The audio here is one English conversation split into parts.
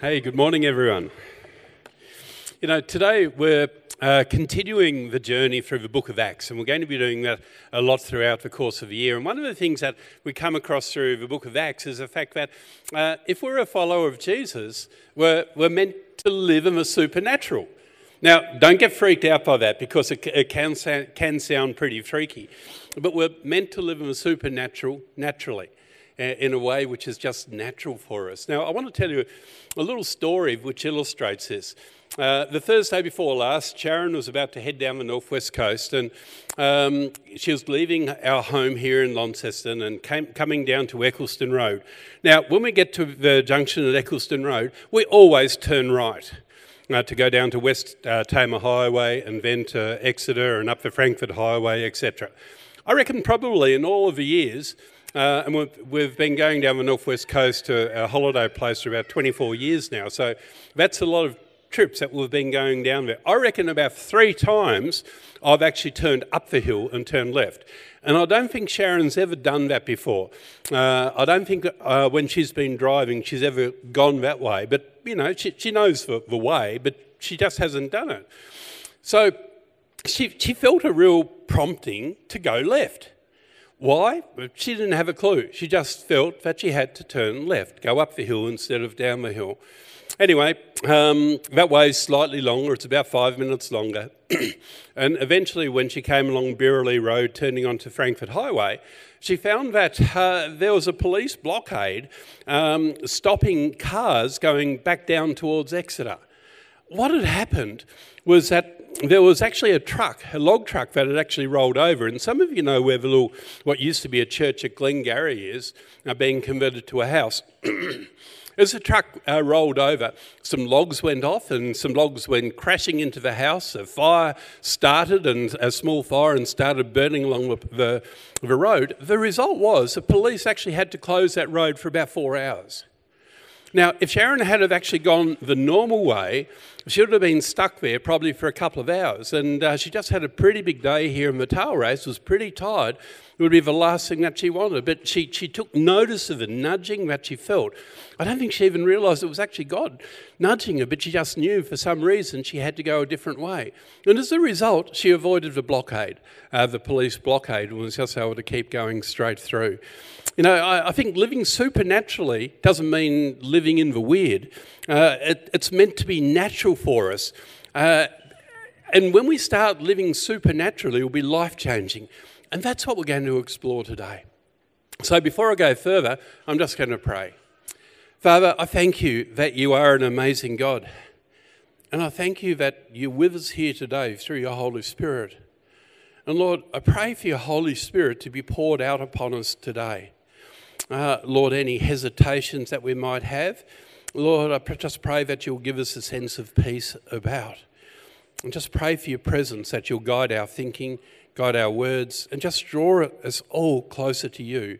Hey, good morning, everyone. You know, today we're uh, continuing the journey through the book of Acts, and we're going to be doing that a lot throughout the course of the year. And one of the things that we come across through the book of Acts is the fact that uh, if we're a follower of Jesus, we're, we're meant to live in the supernatural. Now, don't get freaked out by that because it, it can, sound, can sound pretty freaky, but we're meant to live in the supernatural naturally in a way which is just natural for us. Now, I want to tell you a little story which illustrates this. Uh, the Thursday before last, Sharon was about to head down the northwest coast, and um, she was leaving our home here in Launceston and came, coming down to Ecclestone Road. Now, when we get to the junction at Ecclestone Road, we always turn right. Uh, to go down to West uh, Tamar Highway and then to Exeter and up the Frankford Highway, etc. I reckon probably in all of the years uh, and we've, we've, been going down the northwest coast to a holiday place for about 24 years now. So that's a lot of trips that we've been going down there. I reckon about three times I've actually turned up the hill and turned left. And I don't think Sharon's ever done that before. Uh, I don't think uh, when she's been driving she's ever gone that way. But, you know, she, she knows the, the way, but she just hasn't done it. So she, she felt a real prompting to go left. Why? She didn't have a clue. She just felt that she had to turn left, go up the hill instead of down the hill. Anyway, um, that way's slightly longer. It's about five minutes longer. and eventually, when she came along Birralee Road, turning onto Frankford Highway, she found that uh, there was a police blockade um, stopping cars going back down towards Exeter. What had happened was that there was actually a truck, a log truck that had actually rolled over. And some of you know where the little, what used to be a church at Glengarry is, now being converted to a house. As the truck uh, rolled over, some logs went off and some logs went crashing into the house. A fire started, and a small fire, and started burning along the, the, the road. The result was the police actually had to close that road for about four hours. Now, if Sharon had have actually gone the normal way, she would have been stuck there probably for a couple of hours. And uh, she just had a pretty big day here in the Tailrace, was pretty tired. It would be the last thing that she wanted. But she, she took notice of the nudging that she felt. I don't think she even realised it was actually God nudging her, but she just knew for some reason she had to go a different way. And as a result, she avoided the blockade, uh, the police blockade, and was just able to keep going straight through. You know, I, I, think living supernaturally doesn't mean living in the weird. Uh, it, it's meant to be natural for us. Uh, and when we start living supernaturally, it will be life changing. And that's what we're going to explore today. So before I go further, I'm just going to pray. Father, I thank you that you are an amazing God. And I thank you that you're with us here today through your Holy Spirit. And Lord, I pray for your Holy Spirit to be poured out upon us today. Uh, Lord, any hesitations that we might have, Lord, I just pray that you'll give us a sense of peace about. And just pray for your presence, that you'll guide our thinking, guide our words, and just draw us all closer to you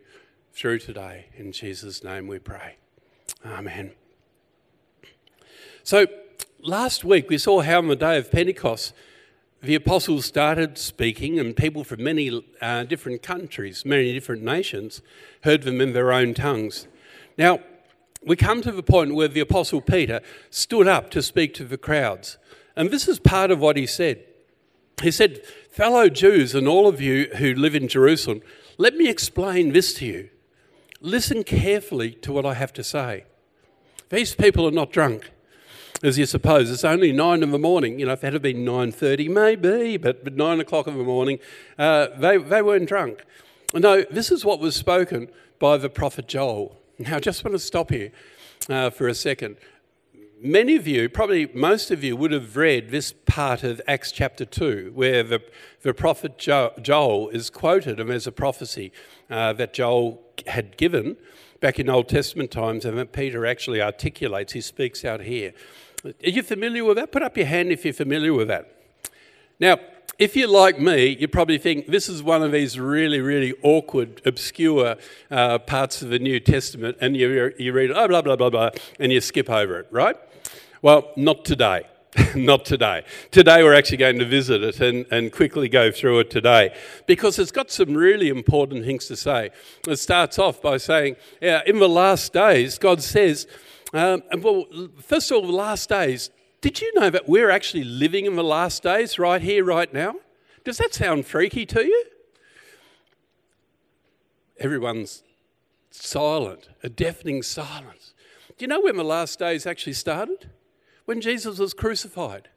through today. In Jesus' name we pray. Amen. So, last week we saw how on the day of Pentecost, the apostles started speaking, and people from many uh, different countries, many different nations, heard them in their own tongues. Now, we come to the point where the apostle Peter stood up to speak to the crowds. And this is part of what he said. He said, Fellow Jews and all of you who live in Jerusalem, let me explain this to you. Listen carefully to what I have to say. These people are not drunk as you suppose. It's only nine in the morning. You know, if it had been nine thirty, maybe, but, but nine o'clock in the morning, uh, they they weren't drunk. No, this is what was spoken by the prophet Joel. Now, I just want to stop here uh, for a second. Many of you, probably most of you, would have read this part of Acts chapter 2, where the, the prophet Joel is quoted as a prophecy uh, that Joel had given back in Old Testament times, and that Peter actually articulates. He speaks out here. Are you familiar with that? Put up your hand if you're familiar with that. Now, if you're like me, you probably think this is one of these really, really awkward, obscure uh, parts of the New Testament, and you, you read, oh, blah, blah, blah, blah, and you skip over it, right? Well, not today. not today. Today, we're actually going to visit it and, and quickly go through it today because it's got some really important things to say. It starts off by saying, yeah, in the last days, God says, Um, and well, first of all, the last days. Did you know that we're actually living in the last days right here, right now? Does that sound freaky to you? Everyone's silent, a deafening silence. Do you know when the last days actually started? When Jesus was crucified.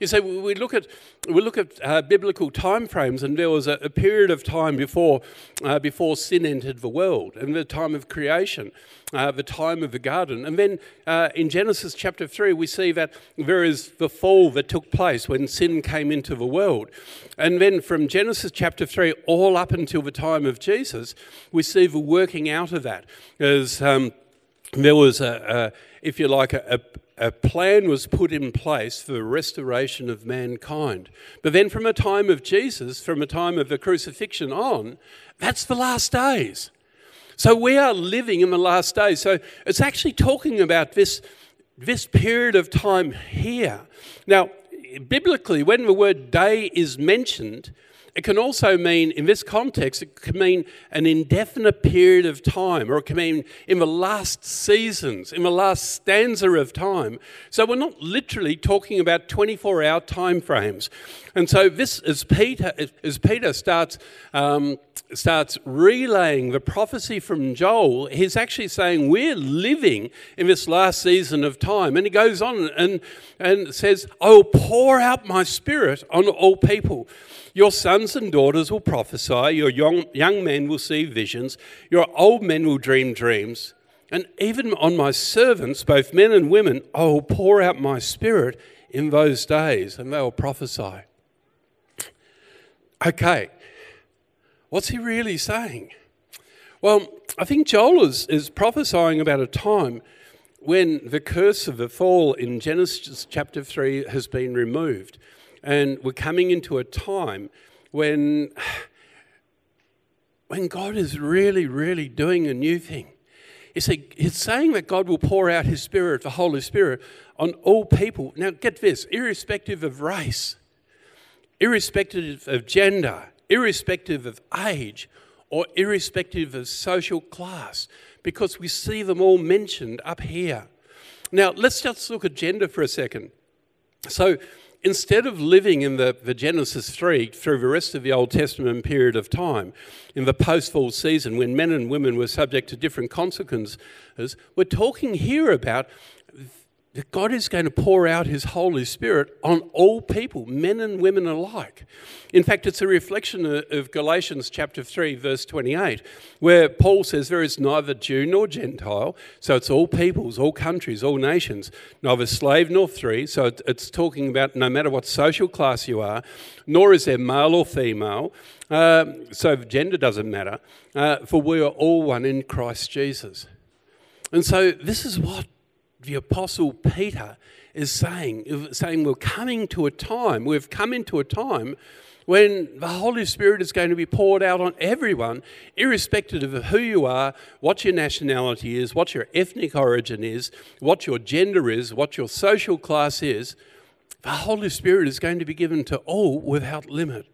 You see, we look at we look at uh, biblical time frames, and there was a, a period of time before uh, before sin entered the world, and the time of creation, uh, the time of the garden, and then uh, in Genesis chapter three, we see that there is the fall that took place when sin came into the world, and then from Genesis chapter three all up until the time of Jesus, we see the working out of that. As um, there was a, a, if you like, a, a plan was put in place for the restoration of mankind. But then, from a time of Jesus, from a time of the crucifixion on, that's the last days. So, we are living in the last days. So, it's actually talking about this, this period of time here. Now, biblically, when the word day is mentioned, it can also mean, in this context, it can mean an indefinite period of time, or it can mean in the last seasons, in the last stanza of time. So we're not literally talking about 24 hour time frames. And so this, as Peter, as Peter starts, um, starts relaying the prophecy from Joel, he's actually saying we're living in this last season of time. And he goes on and, and says, I will pour out my spirit on all people. Your sons and daughters will prophesy, your young, young men will see visions, your old men will dream dreams. And even on my servants, both men and women, I will pour out my spirit in those days, and they will prophesy. Okay, what's he really saying? Well, I think Joel is, is prophesying about a time when the curse of the fall in Genesis chapter 3 has been removed. And we're coming into a time when, when God is really, really doing a new thing. You see, it's saying that God will pour out his Spirit, the Holy Spirit, on all people. Now, get this irrespective of race, irrespective of gender, irrespective of age, or irrespective of social class, because we see them all mentioned up here. Now, let's just look at gender for a second. So, instead of living in the, the Genesis 3 through the rest of the Old Testament period of time, in the post fall season when men and women were subject to different consequences, we're talking here about that God is going to pour out his Holy Spirit on all people, men and women alike. In fact, it's a reflection of Galatians chapter 3, verse 28, where Paul says there is neither Jew nor Gentile, so it's all peoples, all countries, all nations, neither slave nor free, so it's talking about no matter what social class you are, nor is there male or female, uh, so gender doesn't matter, uh, for we are all one in Christ Jesus. And so this is what the Apostle Peter is saying, saying we're coming to a time, we've come into a time when the Holy Spirit is going to be poured out on everyone, irrespective of who you are, what your nationality is, what your ethnic origin is, what your gender is, what your social class is. The Holy Spirit is going to be given to all without limit.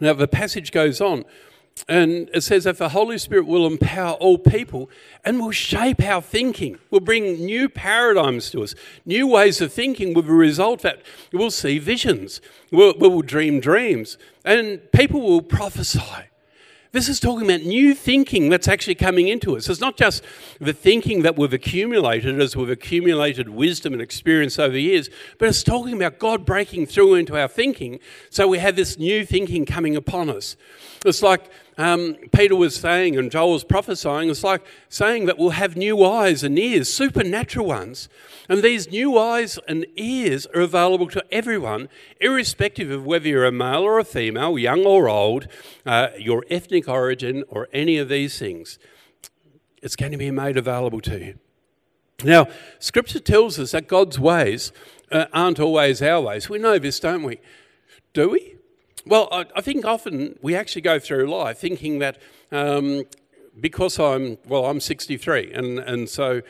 Now, the passage goes on. And it says that the Holy Spirit will empower all people and will shape our thinking, will bring new paradigms to us, new ways of thinking with the result that we'll see visions, we'll, we'll dream dreams, and people will prophesy. This is talking about new thinking that's actually coming into us. It's not just the thinking that we've accumulated as we've accumulated wisdom and experience over years, but it's talking about God breaking through into our thinking so we have this new thinking coming upon us. It's like um, Peter was saying and Joel was prophesying, it's like saying that we'll have new eyes and ears, supernatural ones. And these new eyes and ears are available to everyone, irrespective of whether you're a male or a female, young or old, uh, your ethnic origin, or any of these things. It's going to be made available to you. Now, Scripture tells us that God's ways uh, aren't always our ways. We know this, don't we? Do we? Well, I, I, think often we actually go through life thinking that um, because I'm, well, I'm 63, and, and so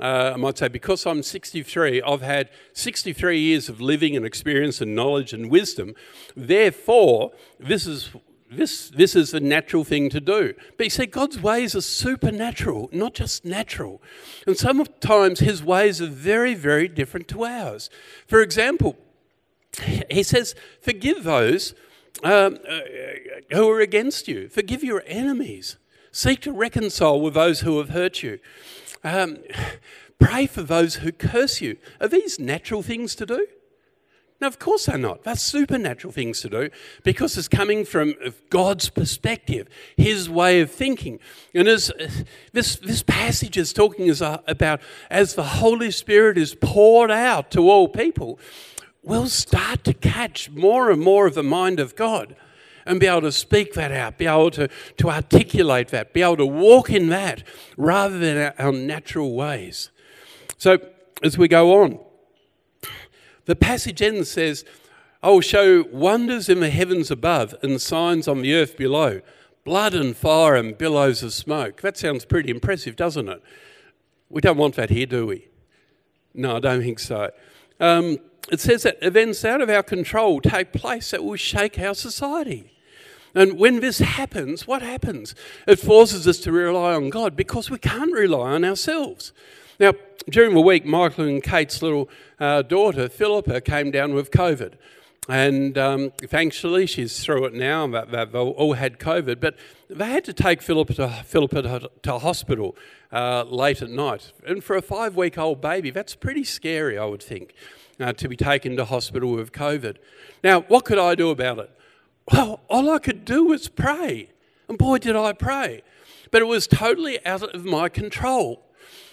uh, I might say because I'm 63, I've had 63 years of living and experience and knowledge and wisdom. Therefore, this is this, this is a natural thing to do. But you see, God's ways are supernatural, not just natural. And sometimes his ways are very, very different to ours. For example, he says, Forgive those um, uh, who are against you, forgive your enemies, seek to reconcile with those who have hurt you. Um, pray for those who curse you. Are these natural things to do? Now, of course they're not. That's supernatural things to do because it's coming from God's perspective, His way of thinking. And as this, this passage is talking about as the Holy Spirit is poured out to all people, we'll start to catch more and more of the mind of God and be able to speak that out, be able to, to articulate that, be able to walk in that rather than our, our natural ways. So as we go on, the passage ends says, I will show wonders in the heavens above and signs on the earth below blood and fire and billows of smoke. That sounds pretty impressive, doesn't it? We don't want that here, do we? No, I don't think so. Um, it says that events out of our control take place that will shake our society. And when this happens, what happens? It forces us to rely on God because we can't rely on ourselves. Now, during the week, Michael and Kate's little uh, daughter, Philippa, came down with COVID. And um, thankfully, she's through it now. They've all had COVID. But they had to take Philippa to, Philippa to, hospital uh, late at night. And for a five week old baby, that's pretty scary, I would think, uh, to be taken to hospital with COVID. Now, what could I do about it? Well, all I could do was pray. And boy, did I pray. But it was totally out of my control.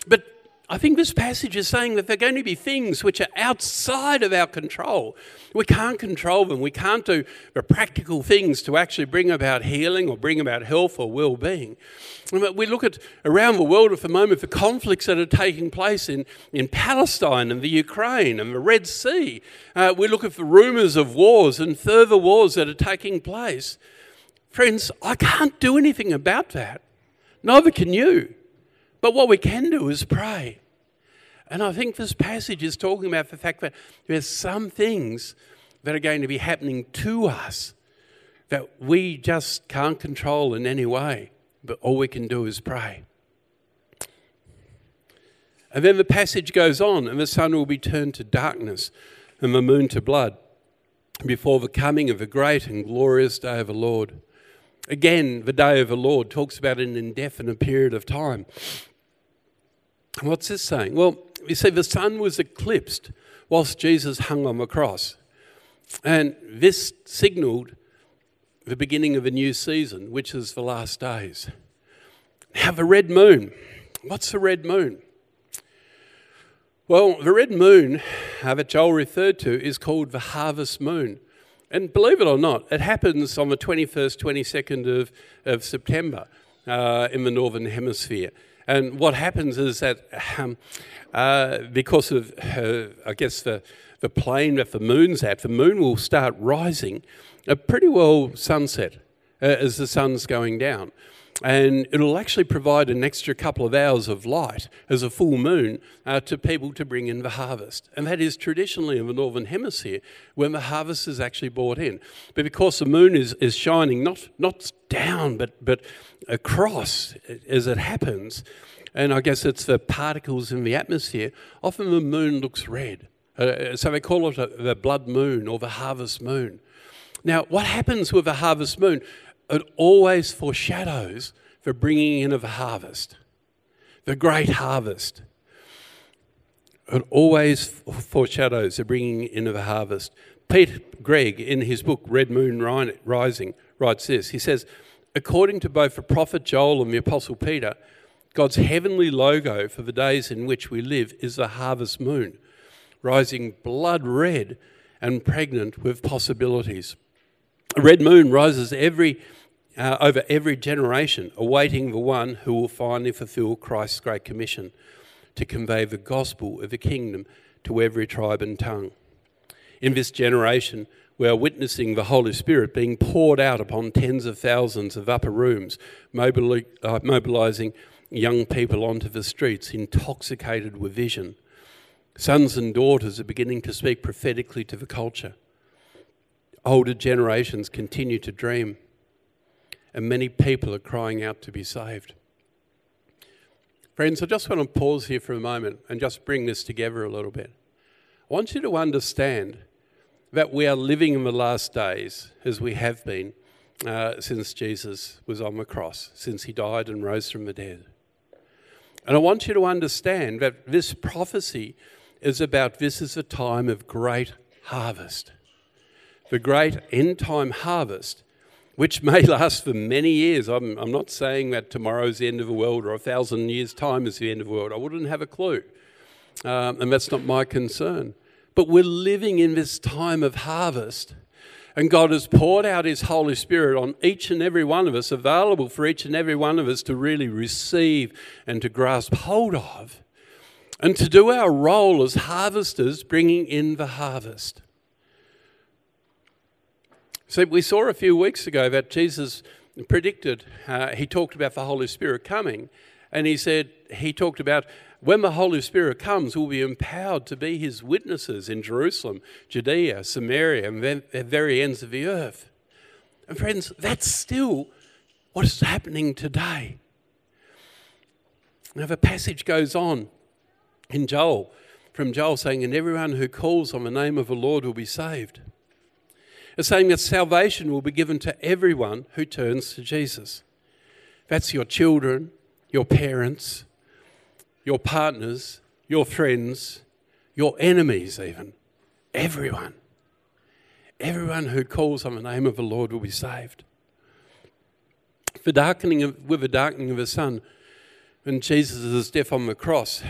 But I think this passage is saying that there are going to be things which are outside of our control. We can't control them. We can't do the practical things to actually bring about healing or bring about health or well being. We look at around the world at the moment the conflicts that are taking place in, in Palestine and the Ukraine and the Red Sea. Uh, we look at the rumours of wars and further wars that are taking place. Friends, I can't do anything about that. Neither can you. But what we can do is pray. And I think this passage is talking about the fact that there's some things that are going to be happening to us that we just can't control in any way, but all we can do is pray. And then the passage goes on, and the sun will be turned to darkness and the moon to blood before the coming of the great and glorious day of the Lord. Again, the day of the Lord talks about an indefinite period of time. What's this saying? Well, you see, the sun was eclipsed whilst Jesus hung on the cross. And this signaled the beginning of a new season, which is the last days. Now, the red moon. What's the red moon? Well, the red moon uh, that Joel referred to is called the harvest moon. And believe it or not, it happens on the 21st, 22nd of, of September uh, in the Northern Hemisphere. And what happens is that um, uh, because of, uh, I guess, the, the plane that the moon's at, the moon will start rising a pretty well sunset uh, as the sun's going down and it'll actually provide an extra couple of hours of light as a full moon uh, to people to bring in the harvest. And that is traditionally in the Northern Hemisphere when the harvest is actually brought in. But because the moon is, is shining not, not down but, but across as it happens, and I guess it's the particles in the atmosphere, often the moon looks red. Uh, so they call it a, the blood moon or the harvest moon. Now, what happens with the harvest moon? It always foreshadows the bringing in of a harvest, the great harvest. It always foreshadows the bringing in of a harvest. Pete Greig, in his book Red Moon Rising, writes this. He says, according to both the prophet Joel and the apostle Peter, God's heavenly logo for the days in which we live is the harvest moon, rising blood red and pregnant with possibilities. A red moon rises every uh, over every generation, awaiting the one who will finally fulfill Christ's great commission to convey the gospel of the kingdom to every tribe and tongue. In this generation, we are witnessing the Holy Spirit being poured out upon tens of thousands of upper rooms, uh, mobilizing young people onto the streets, intoxicated with vision. Sons and daughters are beginning to speak prophetically to the culture. Older generations continue to dream. and many people are crying out to be saved. Friends, I just want to pause here for a moment and just bring this together a little bit. I want you to understand that we are living in the last days as we have been uh, since Jesus was on the cross, since he died and rose from the dead. And I want you to understand that this prophecy is about this is a time of great harvest. The great end time harvest, which may last for many years. I'm, I'm not saying that tomorrow's the end of the world or a thousand years' time is the end of the world. I wouldn't have a clue. Um, and that's not my concern. But we're living in this time of harvest. And God has poured out His Holy Spirit on each and every one of us, available for each and every one of us to really receive and to grasp hold of, and to do our role as harvesters, bringing in the harvest. So, we saw a few weeks ago that Jesus predicted, uh, He talked about the Holy Spirit coming, and He said, He talked about when the Holy Spirit comes, we'll be empowered to be his witnesses in Jerusalem, Judea, Samaria, and the very ends of the earth. And friends, that's still what is happening today. Now, the passage goes on in Joel, from Joel saying, And everyone who calls on the name of the Lord will be saved. It's saying that salvation will be given to everyone who turns to Jesus. That's your children, your parents, your partners, your friends, your enemies, even. Everyone. Everyone who calls on the name of the Lord will be saved. The darkening of, with the darkening of the sun, when Jesus' death on the cross,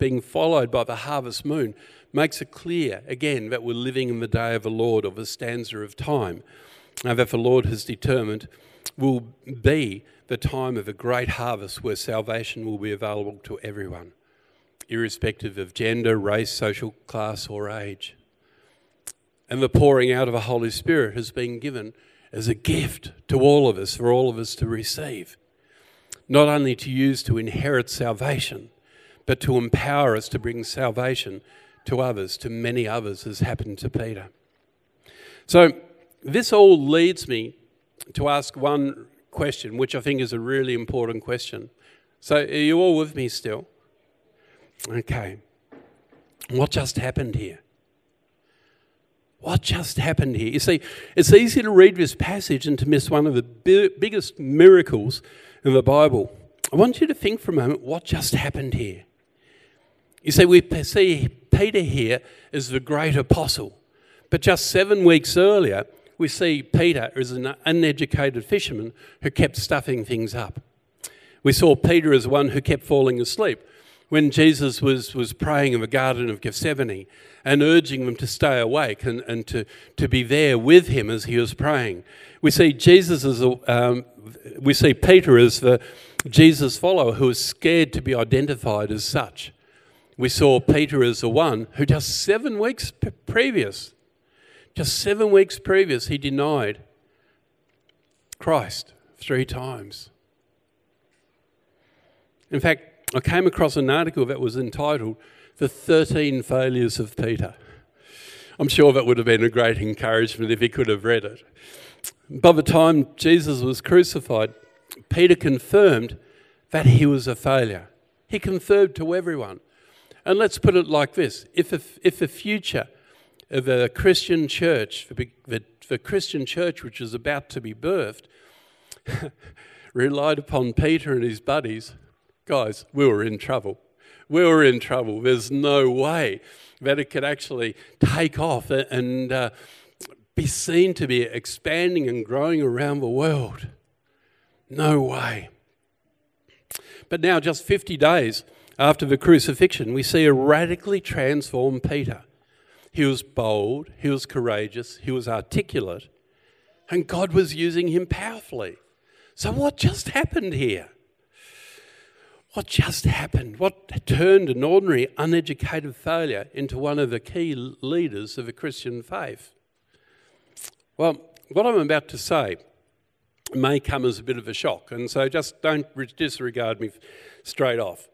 being followed by the harvest moon, makes it clear again that we're living in the day of the Lord, or the stanza of time, and that the Lord has determined will be the time of a great harvest where salvation will be available to everyone, irrespective of gender, race, social class, or age. And the pouring out of the Holy Spirit has been given as a gift to all of us, for all of us to receive. Not only to use to inherit salvation, but to empower us to bring salvation to others, to many others, as happened to Peter. So, this all leads me to ask one question, which I think is a really important question. So, are you all with me still? Okay. What just happened here? What just happened here? You see, it's easy to read this passage and to miss one of the biggest miracles in the Bible. I want you to think for a moment what just happened here. You see, we see Peter here as the great apostle, but just seven weeks earlier, we see Peter as an uneducated fisherman who kept stuffing things up. We saw Peter as one who kept falling asleep when Jesus was, was praying in the Garden of Gethsemane and urging them to stay awake and, and to, to be there with him as he was praying. We see Jesus as a, um, we see Peter as the Jesus follower who was scared to be identified as such. We saw Peter as the one who just seven weeks previous just seven weeks previous, he denied Christ three times. In fact, I came across an article that was entitled The 13 Failures of Peter. I'm sure that would have been a great encouragement if he could have read it. By the time Jesus was crucified, Peter confirmed that he was a failure. He confirmed to everyone. And let's put it like this if a, if the future of the Christian church, the, the Christian church which is about to be birthed, relied upon Peter and his buddies, guys, we were in trouble. We were in trouble. There's no way that it could actually take off and uh, be seen to be expanding and growing around the world. No way. But now, just 50 days after the crucifixion, we see a radically transformed Peter. He was bold, he was courageous, he was articulate, and God was using him powerfully. So, what just happened here? What just happened? What turned an ordinary, uneducated failure into one of the key leaders of the Christian faith? Well, what I'm about to say may come as a bit of a shock, and so just don't disregard me straight off.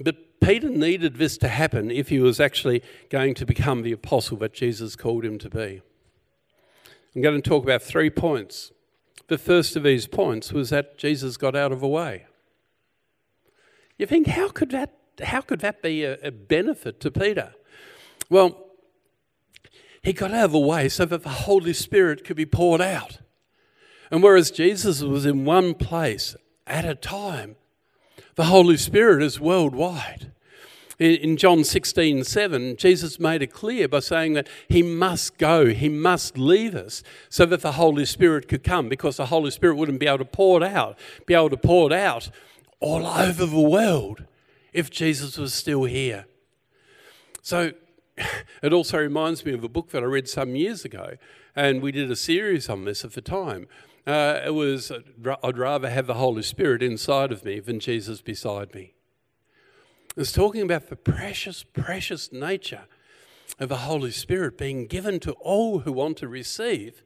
But Peter needed this to happen if he was actually going to become the apostle that Jesus called him to be. I'm going to talk about three points the first of these points was that Jesus got out of the way. You think, how could that, how could that be a, a benefit to Peter? Well, he got out of the way so that the Holy Spirit could be poured out. And whereas Jesus was in one place at a time, the Holy Spirit is worldwide. In John 16, 7, Jesus made it clear by saying that he must go, he must leave us so that the Holy Spirit could come because the Holy Spirit wouldn't be able to pour it out, be able to pour it out all over the world if Jesus was still here. So it also reminds me of a book that I read some years ago, and we did a series on this at the time. Uh, it was, I'd rather have the Holy Spirit inside of me than Jesus beside me. It's talking about the precious, precious nature of the Holy Spirit being given to all who want to receive,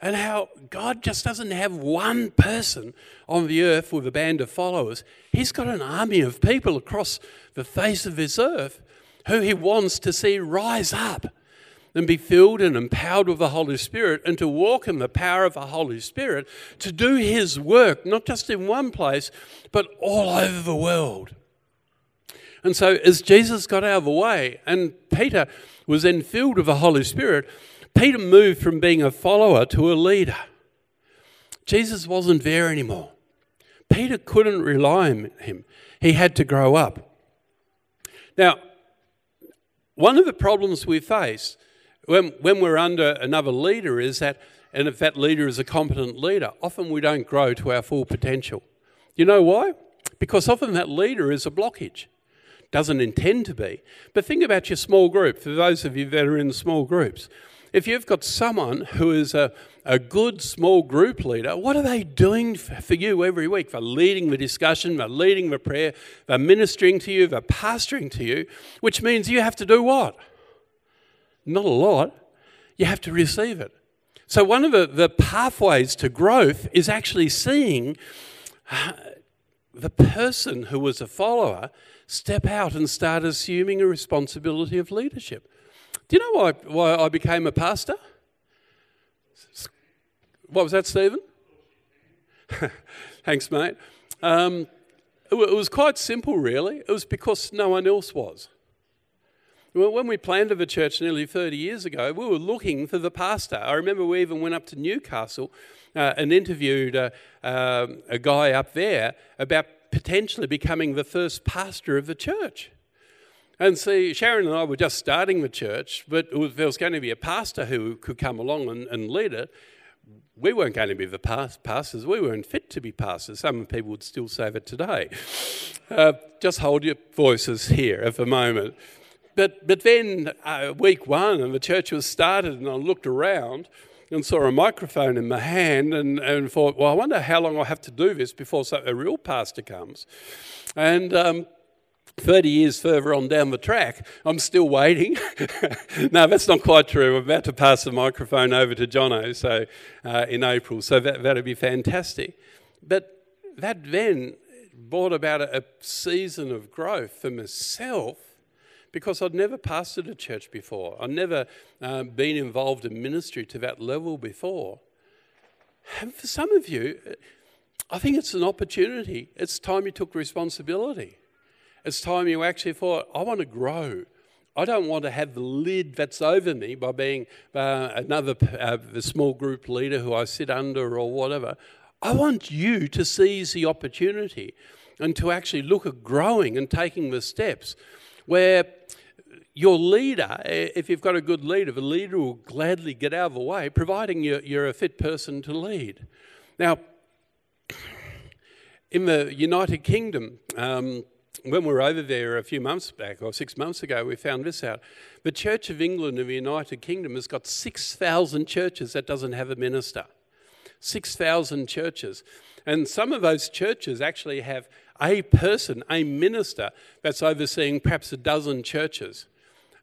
and how God just doesn't have one person on the earth with a band of followers. He's got an army of people across the face of this earth who He wants to see rise up and be filled and empowered with the Holy Spirit and to walk in the power of the Holy Spirit to do His work, not just in one place, but all over the world. And so, as Jesus got out of the way and Peter was then filled with the Holy Spirit, Peter moved from being a follower to a leader. Jesus wasn't there anymore. Peter couldn't rely on him, he had to grow up. Now, one of the problems we face when, when we're under another leader is that, and if that leader is a competent leader, often we don't grow to our full potential. You know why? Because often that leader is a blockage doesn't intend to be. But think about your small group, for those of you that are in small groups. If you've got someone who is a, a good small group leader, what are they doing for you every week? They're leading the discussion, they're leading the prayer, they're ministering to you, they're pastoring to you, which means you have to do what? Not a lot. You have to receive it. So, one of the, the pathways to growth is actually seeing uh, the person who was a follower step out and start assuming a responsibility of leadership. Do you know why, why I became a pastor? What was that, Stephen? Thanks, mate. Um, it, it was quite simple, really. It was because no one else was. When we planted the church nearly 30 years ago, we were looking for the pastor. I remember we even went up to Newcastle uh, and interviewed uh, uh, a guy up there about potentially becoming the first pastor of the church. And see, Sharon and I were just starting the church, but was, there was going to be a pastor who could come along and, and lead it. We weren't going to be the past, pastors. We weren't fit to be pastors. Some people would still say that today. Uh, just hold your voices here at the moment. But, but then, uh, week one, and the church was started, and I looked around, and saw a microphone in my hand and, and thought, well, I wonder how long I'll have to do this before a real pastor comes. And um, 30 years further on down the track, I'm still waiting. no, that's not quite true. I'm about to pass the microphone over to Jono so, uh, in April, so that, that'll be fantastic. But that then brought about a, a season of growth for myself because I'd never pastored a church before. I'd never um, been involved in ministry to that level before. And for some of you, I think it's an opportunity. It's time you took responsibility. It's time you actually thought, I want to grow. I don't want to have the lid that's over me by being uh, another uh, small group leader who I sit under or whatever. I want you to seize the opportunity and to actually look at growing and taking the steps where your leader, if you've got a good leader, the leader will gladly get out of the way, providing you're, you're a fit person to lead. Now, in the United Kingdom, um, when we were over there a few months back, or six months ago, we found this out. The Church of England in the United Kingdom has got 6,000 churches that doesn't have a minister. 6,000 churches. And some of those churches actually have a person, a minister, that's overseeing perhaps a dozen churches.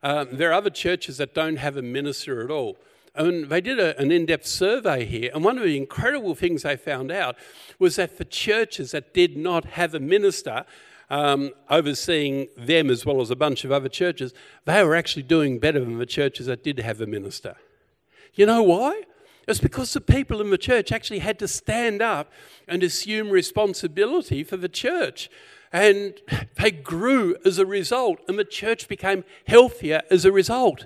Um, there are other churches that don't have a minister at all. And they did a, an in depth survey here, and one of the incredible things they found out was that for churches that did not have a minister um, overseeing them as well as a bunch of other churches, they were actually doing better than the churches that did have a minister. You know why? It's because the people in the church actually had to stand up and assume responsibility for the church. And they grew as a result, and the church became healthier as a result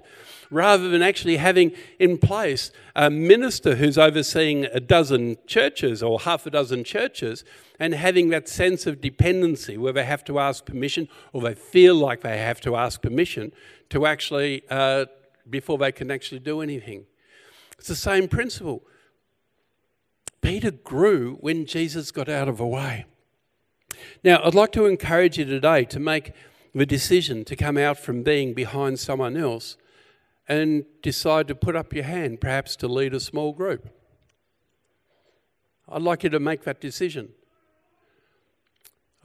rather than actually having in place a minister who's overseeing a dozen churches or half a dozen churches and having that sense of dependency where they have to ask permission or they feel like they have to ask permission to actually, uh, before they can actually do anything. It's the same principle. Peter grew when Jesus got out of the way. Now, I'd like to encourage you today to make the decision to come out from being behind someone else and decide to put up your hand, perhaps to lead a small group. I'd like you to make that decision.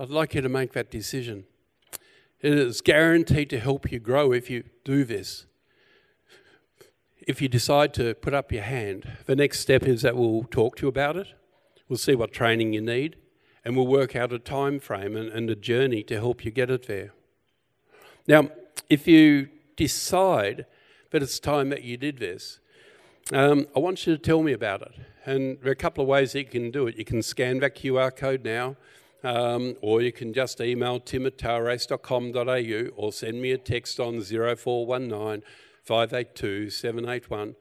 I'd like you to make that decision. It is guaranteed to help you grow if you do this. If you decide to put up your hand, the next step is that we'll talk to you about it. We'll see what training you need, and we'll work out a time frame and, and a journey to help you get it there. Now, if you decide that it's time that you did this. Um, I want you to tell me about it. And there are a couple of ways that you can do it. You can scan that QR code now, um, or you can just email tim at tailrace.com.au or send me a text on 0419 582 781.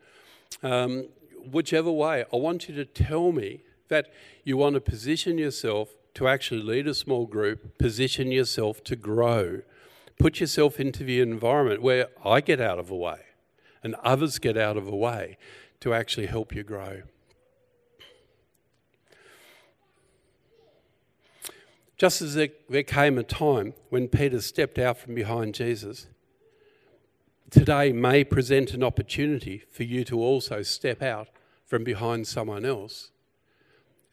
Um, whichever way, I want you to tell me that you want to position yourself to actually lead a small group, position yourself to grow. Put yourself into the environment where I get out of the way and others get out of the way to actually help you grow. Just as there, there came a time when Peter stepped out from behind Jesus, today may present an opportunity for you to also step out from behind someone else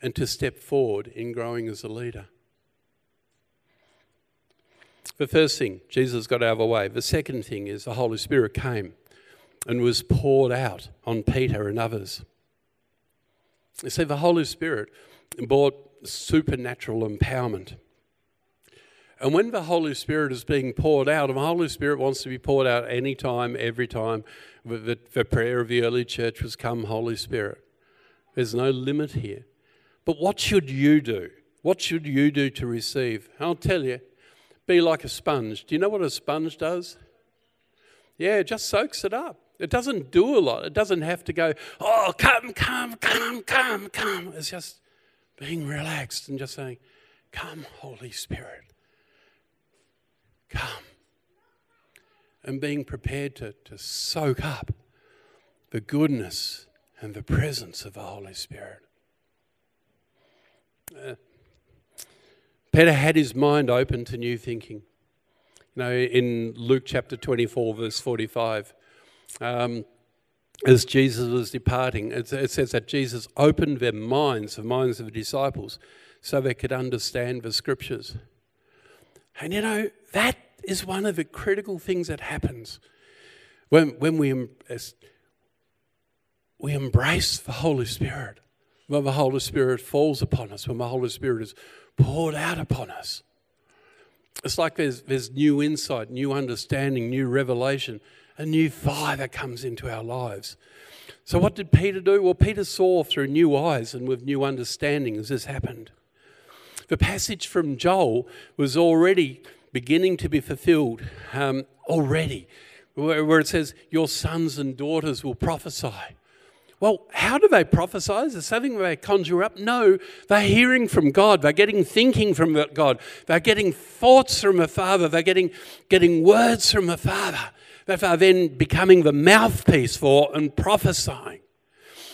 and to step forward in growing as a leader. The first thing, Jesus got out of the way. The second thing is the Holy Spirit came and was poured out on Peter and others. You see, the Holy Spirit brought supernatural empowerment. And when the Holy Spirit is being poured out, and the Holy Spirit wants to be poured out any time, every time, the, the prayer of the early church was, Come, Holy Spirit. There's no limit here. But what should you do? What should you do to receive? I'll tell you, be like a sponge. Do you know what a sponge does? Yeah, it just soaks it up. It doesn't do a lot. It doesn't have to go, oh, come, come, come, come, come. It's just being relaxed and just saying, come, Holy Spirit. Come. And being prepared to, to soak up the goodness and the presence of the Holy Spirit. Uh, Peter had his mind open to new thinking. You know, in Luke chapter 24, verse 45, um, as Jesus was departing, it, it says that Jesus opened their minds, the minds of the disciples, so they could understand the scriptures. And you know, that is one of the critical things that happens when, when we, we embrace the Holy Spirit, when the Holy Spirit falls upon us, when the Holy Spirit is poured out upon us. It's like there's, there's new insight, new understanding, new revelation a new fire that comes into our lives. So, what did Peter do? Well, Peter saw through new eyes and with new understanding as this happened. The passage from Joel was already beginning to be fulfilled, um, already, where, it says, Your sons and daughters will prophesy. Well, how do they prophesy? Is it something they conjure up? No, they're hearing from God. They're getting thinking from God. They're getting thoughts from the Father. They're getting, getting words from the Father that are then becoming the mouthpiece for and prophesying.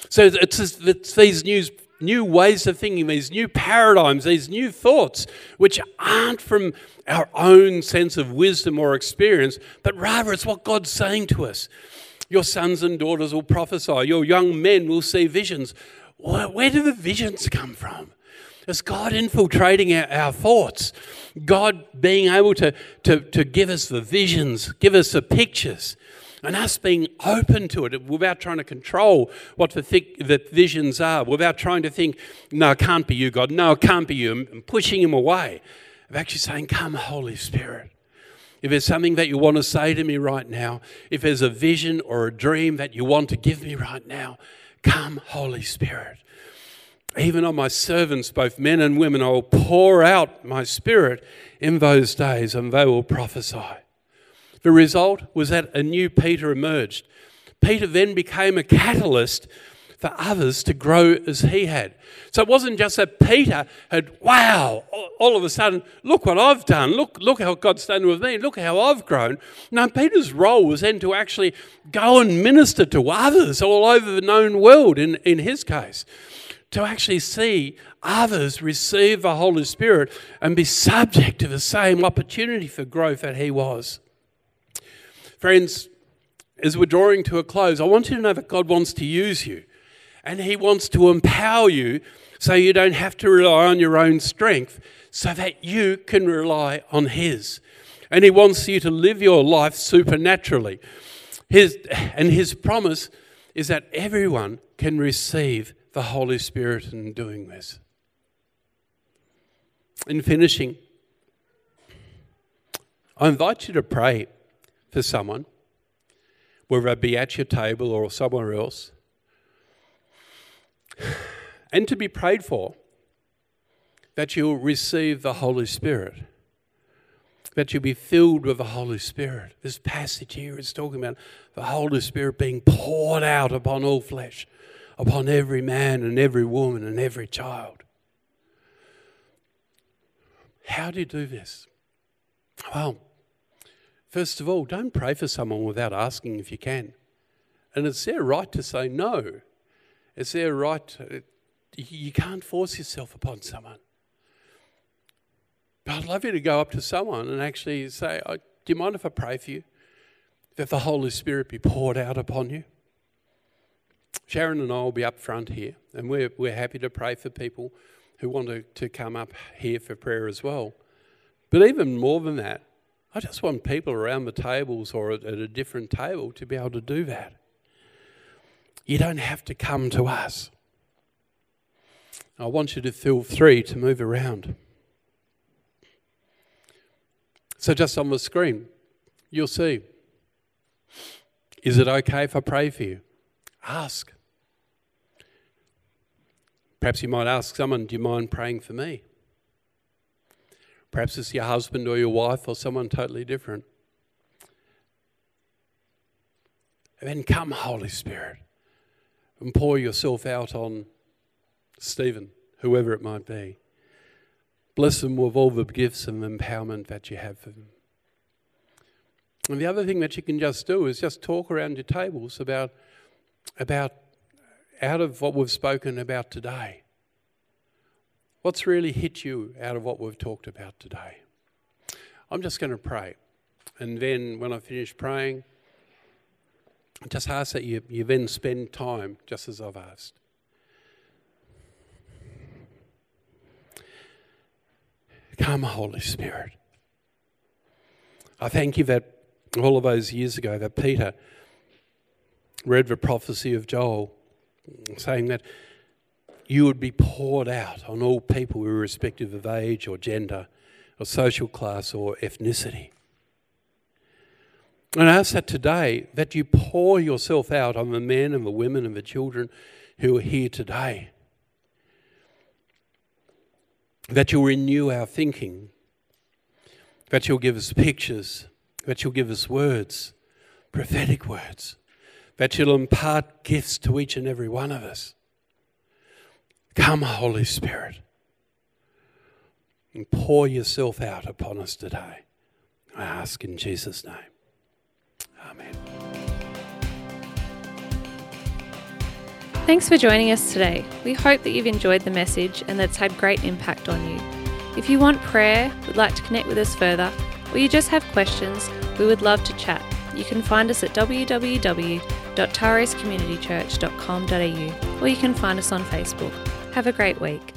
So it's, it's these new, new ways of thinking, these new paradigms, these new thoughts, which aren't from our own sense of wisdom or experience, but rather it's what God's saying to us. Your sons and daughters will prophesy, your young men will see visions. Where, where do the visions come from? It's God infiltrating our, our, thoughts, God being able to, to, to give us the visions, give us the pictures, and us being open to it without trying to control what the, the visions are, without trying to think, no, it can't be you, God, no, it can't be you, and pushing Him away. Of actually saying, Come, Holy Spirit. If there's something that you want to say to me right now, if there's a vision or a dream that you want to give me right now, Come, Holy Spirit. Even on my servants, both men and women, I will pour out my spirit in those days, and they will prophesy. The result was that a new Peter emerged. Peter then became a catalyst for others to grow as he had. So it wasn't just that Peter had, wow, all of a sudden, look what I've done. Look, look how God's done with me. Look how I've grown. No, Peter's role was then to actually go and minister to others all over the known world, in, in his case. To actually see others receive the Holy Spirit and be subject to the same opportunity for growth that he was. Friends, as we're drawing to a close, I want you to know that God wants to use you and He wants to empower you so you don't have to rely on your own strength, so that you can rely on His. And He wants you to live your life supernaturally. His, and His promise is that everyone can receive the Holy Spirit in doing this. In finishing, I invite you to pray for someone, whether it be at your table or somewhere else and to be prayed for that you'll receive the Holy Spirit, that you'll be filled with the Holy Spirit. This passage here is talking about the Holy Spirit being poured out upon all flesh, upon every man and every woman and every child. How do you do this? Well, first of all, don't pray for someone without asking if you can. And it's their right to say no. It's their right. you can't force yourself upon someone. But I'd love you to go up to someone and actually say, oh, Do you mind if I pray for you? That the Holy Spirit be poured out upon you. Sharon and I will be up front here, and we're, we're happy to pray for people who want to, to come up here for prayer as well. But even more than that, I just want people around the tables or at, a different table to be able to do that. You don't have to come to us. I want you to feel free to move around. So, just on the screen, you'll see. Is it okay if I pray for you? Ask. Perhaps you might ask someone, Do you mind praying for me? Perhaps it's your husband or your wife or someone totally different. And then come, Holy Spirit and pour yourself out on Stephen, whoever it might be. Bless them with all the gifts and empowerment that you have for them. And the other thing that you can just do is just talk around your tables about, about out of what we've spoken about today. What's really hit you out of what we've talked about today? I'm just going to pray. And then when I finish praying, I just ask that you, you then spend time just as I've asked. Come, Holy Spirit. I thank you that all of those years ago that Peter read the prophecy of Joel saying that you would be poured out on all people irrespective of age or gender or social class or ethnicity. And I ask that today that you pour yourself out on the men and the women and the children who are here today. That you'll renew our thinking. That you'll give us pictures. That you'll give us words, prophetic words. That you'll impart gifts to each and every one of us. Come, Holy Spirit, and pour yourself out upon us today. I ask in Jesus' name. Amen. Thanks for joining us today. We hope that you've enjoyed the message and that it's had great impact on you. If you want prayer, would like to connect with us further, or you just have questions, we would love to chat. You can find us at www.tailracecommunitychurch.com.au or you can find us on Facebook. Have a great week.